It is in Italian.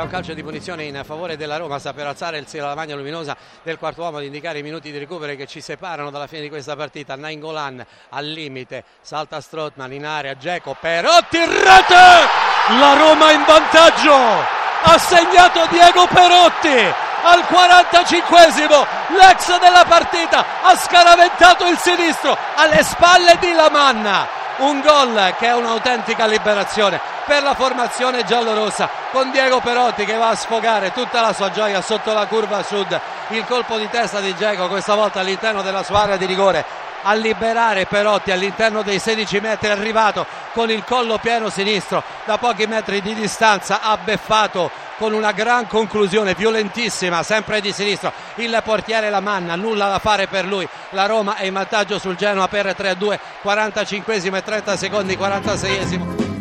un calcio di punizione in favore della Roma, sta per alzare il la lavagna luminosa del quarto uomo ad indicare i minuti di recupero che ci separano dalla fine di questa partita. Nainggolan al limite, salta Strottman in area, Geco, Perotti, rete! La Roma in vantaggio! Ha segnato Diego Perotti! al 45esimo l'ex della partita ha scaraventato il sinistro alle spalle di Lamanna un gol che è un'autentica liberazione per la formazione giallorossa. Con Diego Perotti che va a sfogare tutta la sua gioia sotto la curva sud. Il colpo di testa di Geco questa volta all'interno della sua area di rigore. A liberare Perotti all'interno dei 16 metri arrivato con il collo pieno sinistro da pochi metri di distanza ha beffato con una gran conclusione violentissima sempre di sinistro. Il portiere Lamanna nulla da fare per lui. La Roma è in vantaggio sul Genoa per 3-2 45 e 30 secondi 46esimo